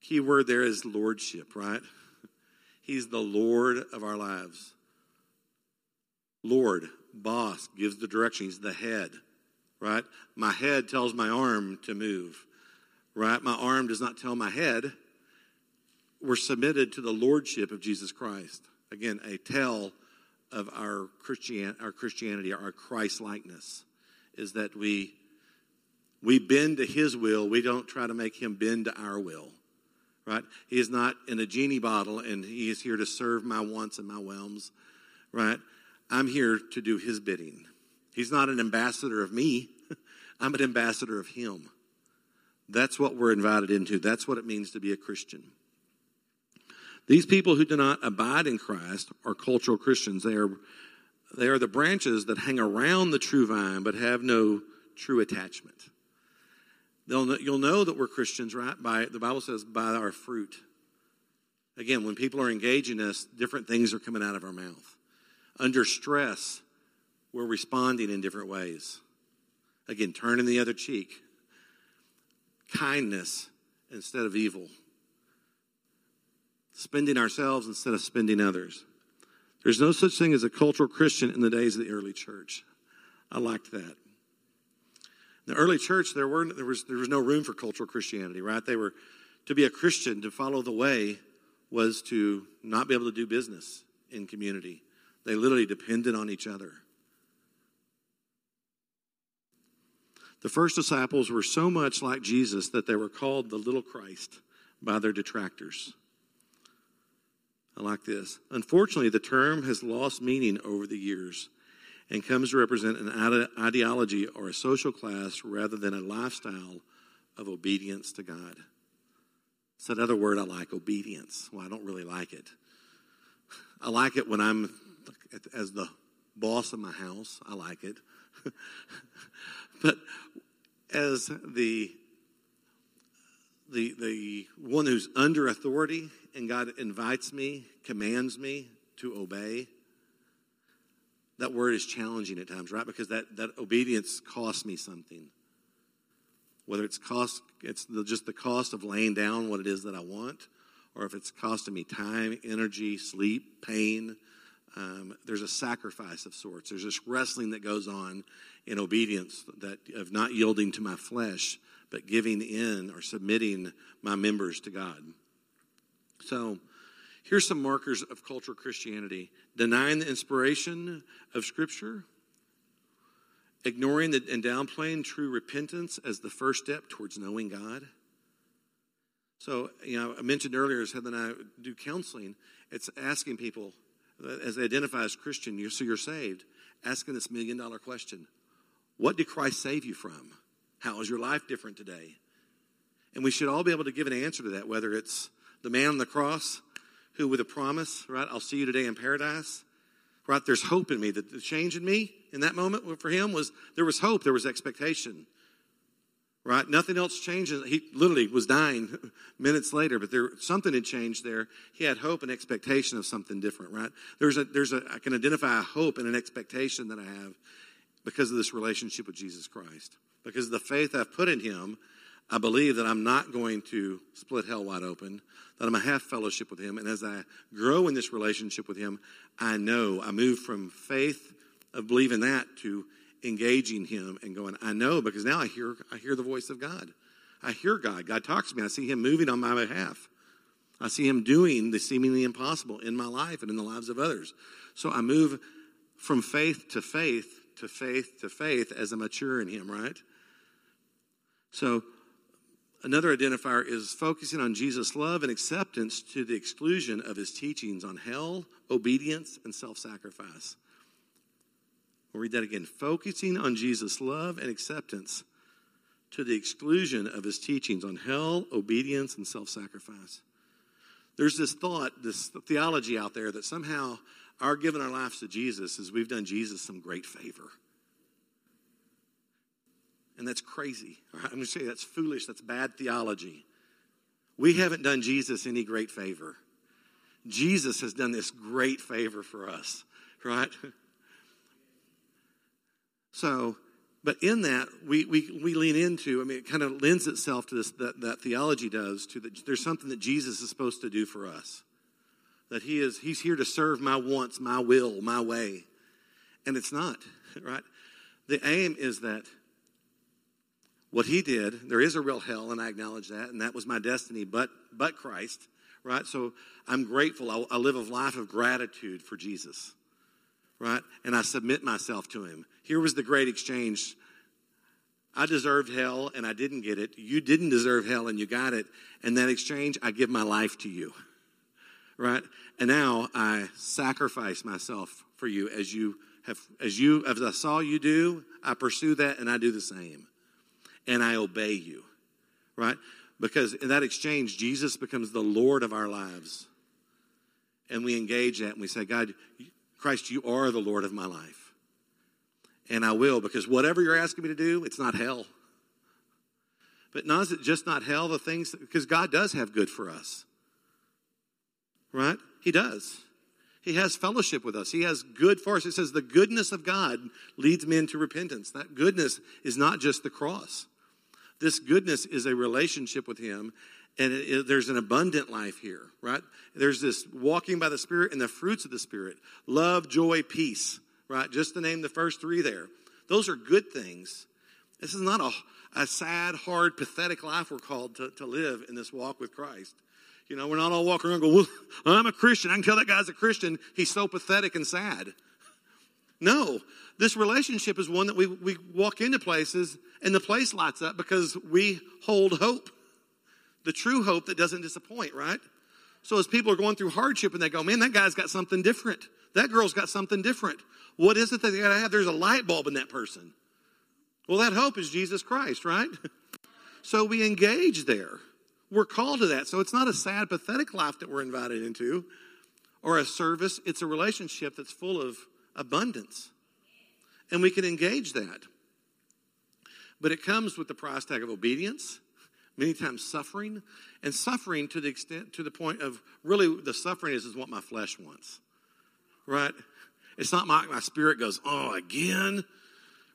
Key word there is lordship, right? [laughs] He's the Lord of our lives. Lord, boss, gives the direction. He's the head, right? My head tells my arm to move, right? My arm does not tell my head. We're submitted to the lordship of Jesus Christ. Again, a tell of our, Christian, our Christianity, our Christ likeness, is that we, we bend to his will. We don't try to make him bend to our will, right? He is not in a genie bottle and he is here to serve my wants and my whims, right? I'm here to do his bidding. He's not an ambassador of me, [laughs] I'm an ambassador of him. That's what we're invited into. That's what it means to be a Christian. These people who do not abide in Christ are cultural Christians. They are, they are the branches that hang around the true vine but have no true attachment. They'll, you'll know that we're Christians, right? By the Bible says, by our fruit. Again, when people are engaging us, different things are coming out of our mouth. Under stress, we're responding in different ways. Again, turning the other cheek. Kindness instead of evil spending ourselves instead of spending others. There's no such thing as a cultural Christian in the days of the early church. I liked that. In the early church, there, were, there, was, there was no room for cultural Christianity, right? They were, to be a Christian, to follow the way, was to not be able to do business in community. They literally depended on each other. The first disciples were so much like Jesus that they were called the little Christ by their detractors. I like this. Unfortunately, the term has lost meaning over the years and comes to represent an ideology or a social class rather than a lifestyle of obedience to God. It's another word I like, obedience. Well, I don't really like it. I like it when I'm as the boss of my house. I like it. [laughs] but as the the the one who's under authority, and God invites me, commands me to obey, that word is challenging at times, right? Because that, that obedience costs me something. Whether it's cost, it's the, just the cost of laying down what it is that I want, or if it's costing me time, energy, sleep, pain. Um, there's a sacrifice of sorts. There's this wrestling that goes on in obedience that of not yielding to my flesh, but giving in or submitting my members to God. So, here's some markers of cultural Christianity denying the inspiration of Scripture, ignoring the, and downplaying true repentance as the first step towards knowing God. So, you know, I mentioned earlier, as Heather and I do counseling, it's asking people, as they identify as Christian, you're, so you're saved, asking this million dollar question What did Christ save you from? How is your life different today? And we should all be able to give an answer to that, whether it's the man on the cross who, with a promise, right, I'll see you today in paradise, right, there's hope in me. That the change in me in that moment for him was there was hope, there was expectation, right? Nothing else changed. He literally was dying [laughs] minutes later, but there something had changed there. He had hope and expectation of something different, right? There's a, there's a, I can identify a hope and an expectation that I have because of this relationship with Jesus Christ, because of the faith I've put in him I believe that I'm not going to split hell wide open, that I'm going to have fellowship with Him. And as I grow in this relationship with Him, I know I move from faith of believing that to engaging Him and going, I know because now I hear, I hear the voice of God. I hear God. God talks to me. I see Him moving on my behalf. I see Him doing the seemingly impossible in my life and in the lives of others. So I move from faith to faith to faith to faith as I mature in Him, right? So Another identifier is focusing on Jesus' love and acceptance to the exclusion of his teachings on hell, obedience, and self sacrifice. We'll read that again. Focusing on Jesus' love and acceptance to the exclusion of his teachings on hell, obedience, and self sacrifice. There's this thought, this theology out there that somehow our giving our lives to Jesus is we've done Jesus some great favor. And that's crazy. I'm going to say that's foolish. That's bad theology. We haven't done Jesus any great favor. Jesus has done this great favor for us, right? [laughs] So, but in that, we, we, we lean into, I mean, it kind of lends itself to this, that, that theology does, to that there's something that Jesus is supposed to do for us. That he is, he's here to serve my wants, my will, my way. And it's not, [laughs] right? The aim is that what he did, there is a real hell, and I acknowledge that, and that was my destiny, but, but Christ, right? So I'm grateful. I, I live a life of gratitude for Jesus, right? And I submit myself to him. Here was the great exchange. I deserved hell and I didn't get it. You didn't deserve hell and you got it. And that exchange, I give my life to you. Right? And now I sacrifice myself for you as you have, as you, as I saw you do, I pursue that and I do the same. And I obey you. Right? Because in that exchange, Jesus becomes the Lord of our lives. And we engage that and we say, God, Christ, you are the Lord of my life and I will because whatever you're asking me to do, it's not hell. But not is it just not hell, the things, because God does have good for us. Right? He does. He has fellowship with us. He has good for us. It says the goodness of God leads men to repentance. That goodness is not just the cross. This goodness is a relationship with Him, and it, it, there's an abundant life here, right? There's this walking by the Spirit and the fruits of the Spirit love, joy, peace right? Just to name the first three there. Those are good things. This is not a, a sad, hard, pathetic life we're called to, to live in this walk with Christ. You know, we're not all walking around going, well, I'm a Christian. I can tell that guy's a Christian. He's so pathetic and sad. No, this relationship is one that we, we walk into places and the place lights up because we hold hope. The true hope that doesn't disappoint, right? So as people are going through hardship and they go, man, that guy's got something different. That girl's got something different. What is it that they got to have? There's a light bulb in that person. Well, that hope is Jesus Christ, right? [laughs] so we engage there. We're called to that. So it's not a sad, pathetic life that we're invited into or a service. It's a relationship that's full of abundance. And we can engage that. But it comes with the price tag of obedience, many times suffering, and suffering to the extent, to the point of really the suffering is, is what my flesh wants. Right? It's not my, my spirit goes, oh, again.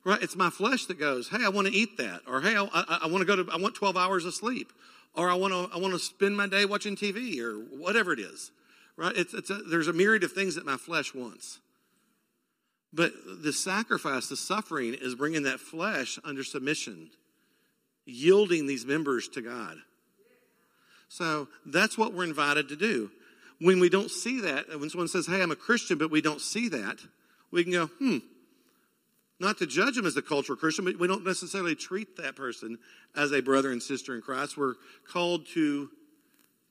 Right? It's my flesh that goes, hey, I want to eat that. Or hey, I, I, I want to go to, I want 12 hours of sleep. Or I want to, I want to spend my day watching TV or whatever it is. Right? It's, it's a, there's a myriad of things that my flesh wants. But the sacrifice, the suffering is bringing that flesh under submission, yielding these members to God. So that's what we're invited to do when we don't see that, when someone says, Hey, I'm a Christian, but we don't see that, we can go, Hmm, not to judge them as a cultural Christian, but we don't necessarily treat that person as a brother and sister in Christ. We're called to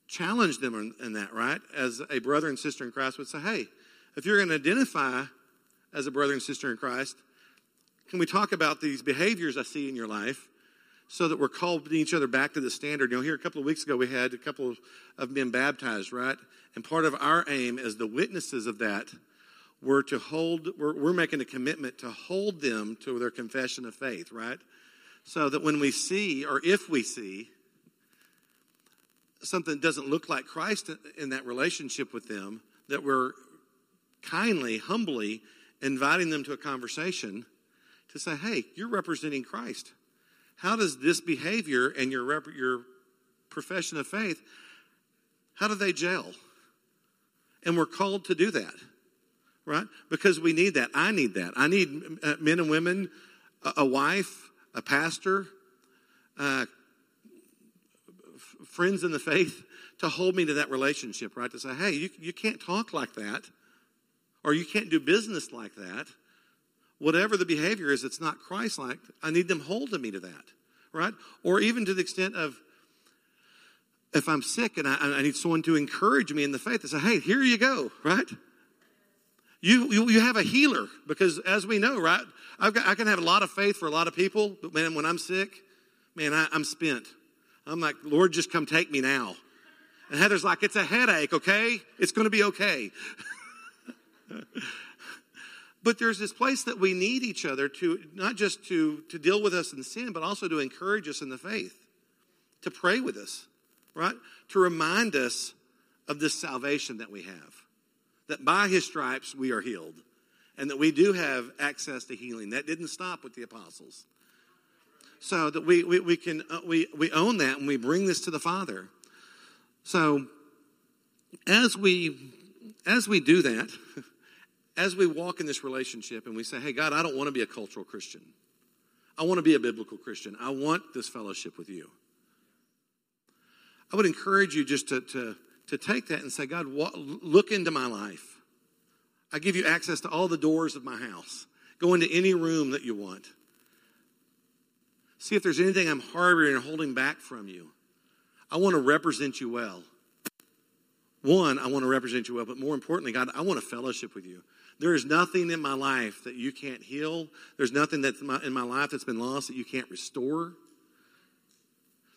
challenge them in, in that, right? As a brother and sister in Christ would say, Hey, if you're going to identify as a brother and sister in Christ, can we talk about these behaviors I see in your life? So that we're called each other back to the standard. You know, here a couple of weeks ago, we had a couple of, men baptized, right? And part of our aim as the witnesses of that were to hold, we're, we're making a commitment to hold them to their confession of faith, right? So that when we see, or if we see, something doesn't look like Christ in that relationship with them, that we're kindly, humbly inviting them to a conversation to say, hey, you're representing Christ. How does this behavior and your, your profession of faith, how do they gel? And we're called to do that, right? Because we need that. I need that. I need uh, men and women, a wife, a pastor, uh, friends in the faith to hold me to that relationship, right? To say, hey, you, you can't talk like that, or you can't do business like that. Whatever the behavior is, it's not Christ like. I need them holding me to that, right? Or even to the extent of, if I'm sick and I, I, need someone to encourage me in the faith, to say, hey, here you go, right? You, you, you have a healer because as we know, right? I've got, I can have a lot of faith for a lot of people, but man, when I'm sick, man, I, I'm spent. I'm like, Lord, just come take me now. And Heather's like, it's a headache, okay? It's going to be okay. [laughs] but there's this place that we need each other to, not just to, to deal with us in sin, but also to encourage us in the faith, to pray with us right? To remind us of this salvation that we have. That by his stripes we are healed, and that we do have access to healing. That didn't stop with the apostles. So that we, we, we can uh, we, we own that and we bring this to the Father. So as we as we do that, [laughs] as we walk in this relationship and we say, Hey God, I don't want to be a cultural Christian. I want to be a biblical Christian. I want this fellowship with you. I would encourage you just to, to, to take that and say, God, look into my life. I give you access to all the doors of my house. Go into any room that you want. See if there's anything I'm harboring and holding back from you. I want to represent you well. One, I want to represent you well, but more importantly, God, I want to fellowship with you. There is nothing in my life that you can't heal. There's nothing that's in my life that's been lost that you can't restore.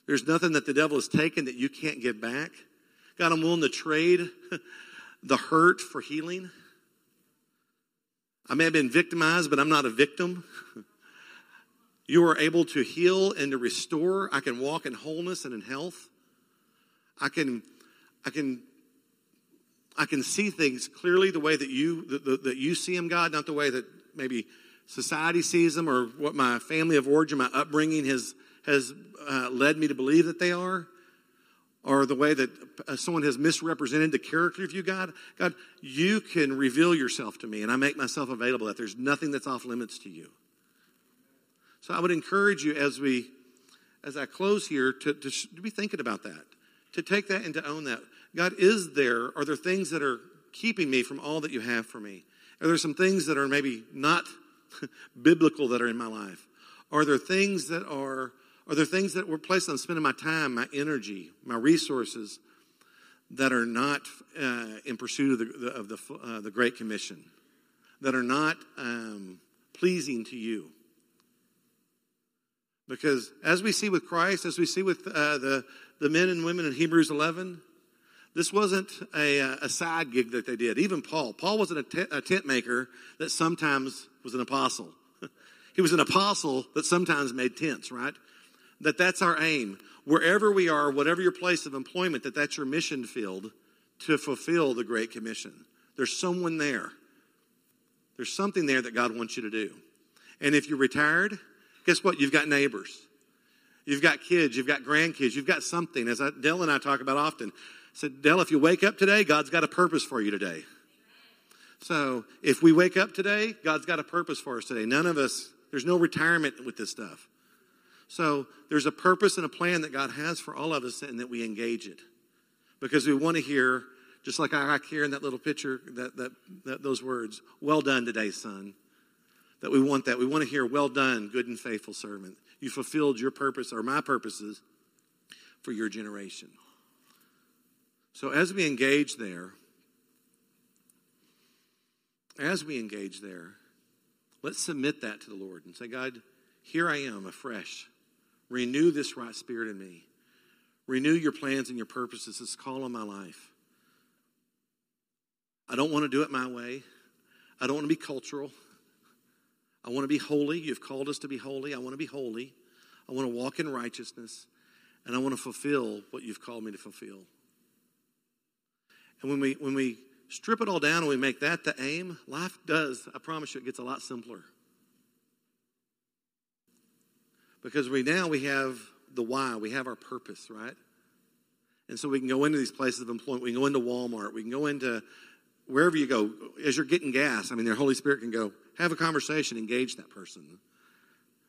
There's nothing that the devil has taken that you can't give back. God, I'm willing to trade [laughs] the hurt for healing. I may have been victimized, but I'm not a victim. [laughs] You are able to heal and to restore. I can walk in wholeness and in health. I can, I can, I can see things clearly the way that you that, that you see them, God, not the way that maybe society sees them or what my family of origin, my upbringing has has uh, led me to believe that they are, or the way that uh, someone has misrepresented the character of you, God. God, you can reveal yourself to me, and I make myself available. That there's nothing that's off limits to you. So I would encourage you as we, as I close here, to, to be thinking about that, to take that and to own that. God, is there? Are there things that are keeping me from all that you have for me? Are there some things that are maybe not [laughs] biblical that are in my life? Are there things that are are there things that were placed on spending my time, my energy, my resources that are not uh, in pursuit of the, of the, uh, the Great Commission, that are not um, pleasing to you? Because as we see with Christ, as we see with uh, the, the men and women in Hebrews 11, this wasn't a, uh, a side gig that they did. Even Paul. Paul wasn't a tent maker that sometimes was an apostle. [laughs] he was an apostle that sometimes made tents, right? that that's our aim. Wherever we are, whatever your place of employment, that that's your mission field to fulfill the Great Commission. There's someone there. There's something there that God wants you to do. And if you're retired, guess what? You've got neighbors. You've got kids. You've got grandkids. You've got something. As I, Dell and I talk about often, said, Dell, if you wake up today, God's got a purpose for you today. So if we wake up today, God's got a purpose for us today. None of us, there's no retirement with this stuff. So there's a purpose and a plan that God has for all of us and that we engage it. Because we want to hear, just like I hear in that little picture, that, that, that those words, well done today, son. That we want that. We want to hear, well done, good and faithful servant. You fulfilled your purpose or my purposes for your generation. So as we engage there, as we engage there, let's submit that to the Lord and say, God, here I am afresh. Renew this right spirit in me. Renew your plans and your purposes, this call on my life. I don't want to do it my way. I don't want to be cultural. I want to be holy. You've called us to be holy. I want to be holy. I want to walk in righteousness. And I want to fulfill what you've called me to fulfill. And when we, when we strip it all down and we make that the aim, life does, I promise you, it gets a lot simpler. Because we now we have the why, we have our purpose, right? And so we can go into these places of employment. We can go into Walmart. We can go into wherever you go. As you're getting gas, I mean, the Holy Spirit can go, have a conversation, engage that person,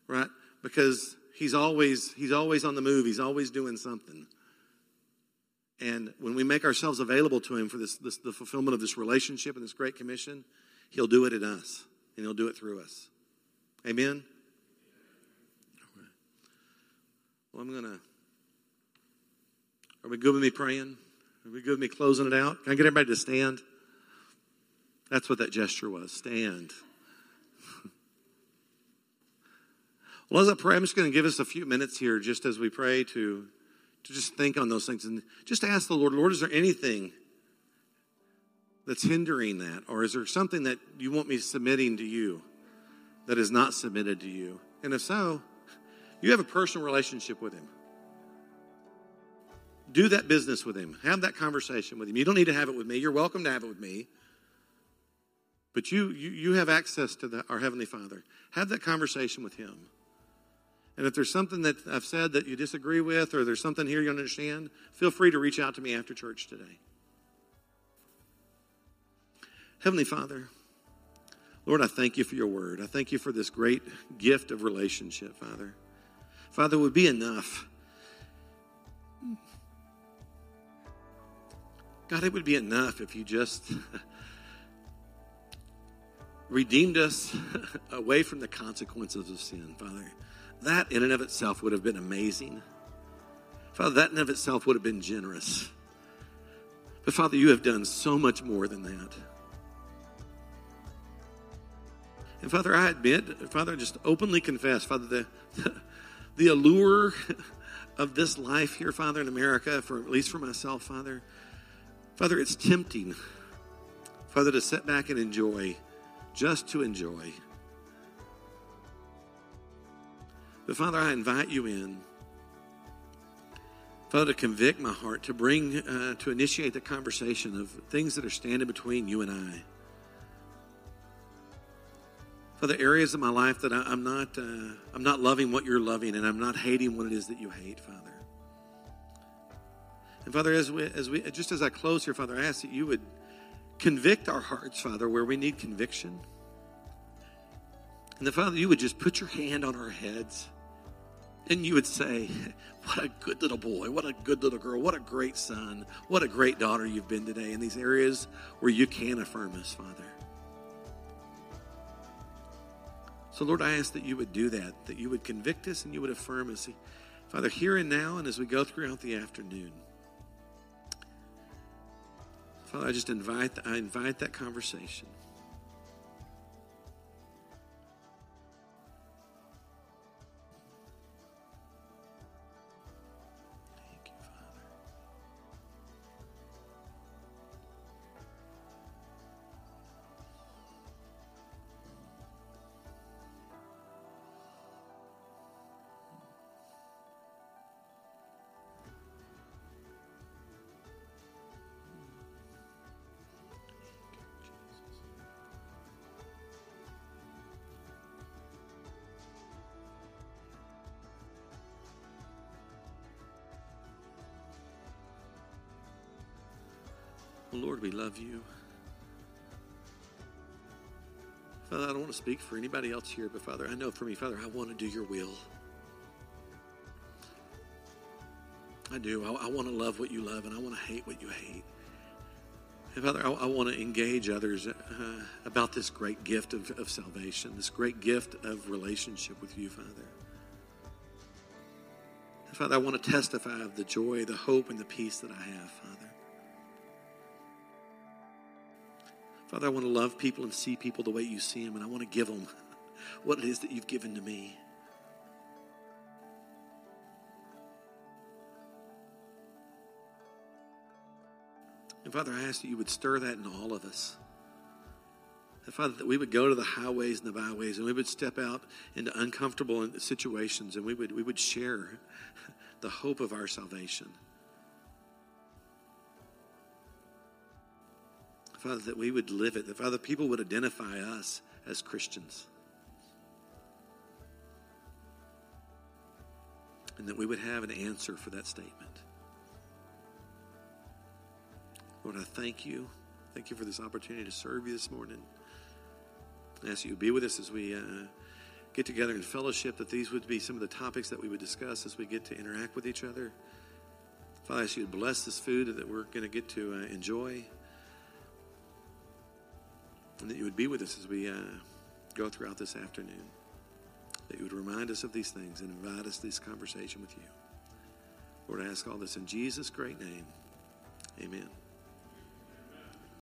right? Because he's always he's always on the move. He's always doing something. And when we make ourselves available to him for this, this the fulfillment of this relationship and this great commission, he'll do it in us, and he'll do it through us. Amen. Well, I'm going to. Are we good with me praying? Are we good with me closing it out? Can I get everybody to stand? That's what that gesture was. Stand. [laughs] well, as I pray, I'm just going to give us a few minutes here, just as we pray, to to just think on those things and just ask the Lord, Lord, is there anything that's hindering that, or is there something that you want me submitting to you that is not submitted to you? And if so, you have a personal relationship with Him. do that business with him. Have that conversation with him. You don't need to have it with me. You're welcome to have it with me. But you, you, you have access to the, our Heavenly Father. Have that conversation with him. And if there's something that I've said that you disagree with, or there's something here you don't understand, feel free to reach out to me after church today. Heavenly Father, Lord, I thank you for your word. I thank you for this great gift of relationship, Father. Father, would be enough. God, it would be enough if you just redeemed us [laughs] away from the consequences of sin, Father. That in and of itself would have been amazing. Father, that in and of itself would have been generous. But Father, you have done so much more than that. And Father, I admit, Father, I just openly confess, Father, the, the, [laughs] the allure [laughs] of this life here, Father, in America, for at least for myself, Father, Father, it's tempting, Father, to sit back and enjoy, just to enjoy. But Father, I invite you in. Father, to convict my heart, to bring, uh, to initiate the conversation of things that are standing between you and I. Father, areas of my life that I, am not, uh, I'm not loving what you're loving, and I'm not hating what it is that you hate, Father. And Father, as we, as we, just as I close here, Father, I ask that you would convict our hearts, Father, where we need conviction. And the Father, you would just put your hand on our heads and you would say, What a good little boy, what a good little girl, what a great son, what a great daughter you've been today in these areas where you can affirm us, Father. So, Lord, I ask that you would do that, that you would convict us and you would affirm us. Father, here and now, and as we go throughout the afternoon, Father, I just invite, I invite that conversation. Lord, we love you. Father, I don't want to speak for anybody else here, but Father, I know for me, Father, I want to do your will. I do. I, I want to love what you love, and I want to hate what you hate. And Father, I, I want to engage others uh, about this great gift of, of salvation, this great gift of relationship with you, Father. And Father, I want to testify of the joy, the hope, and the peace that I have, Father. Father, I want to love people and see people the way you see them, and I want to give them [laughs] what it is that you've given to me. And Father, I ask that you would stir that in all of us. And Father, that we would go to the highways and the byways and we would step out into uncomfortable situations and we would, we would share [laughs] the hope of our salvation. Father, that we would live it, that Father, people would identify us as Christians. And that we would have an answer for that statement. Lord, I thank you. Thank you for this opportunity to serve you this morning. I ask you to be with us as we uh, get together in fellowship, that these would be some of the topics that we would discuss as we get to interact with each other. Father, I ask you to bless this food that we're going to get to uh, enjoy and that you would be with us as we uh, go throughout this afternoon. That you would remind us of these things and invite us to this conversation with you. Lord, I ask all this in Jesus' great name. Amen.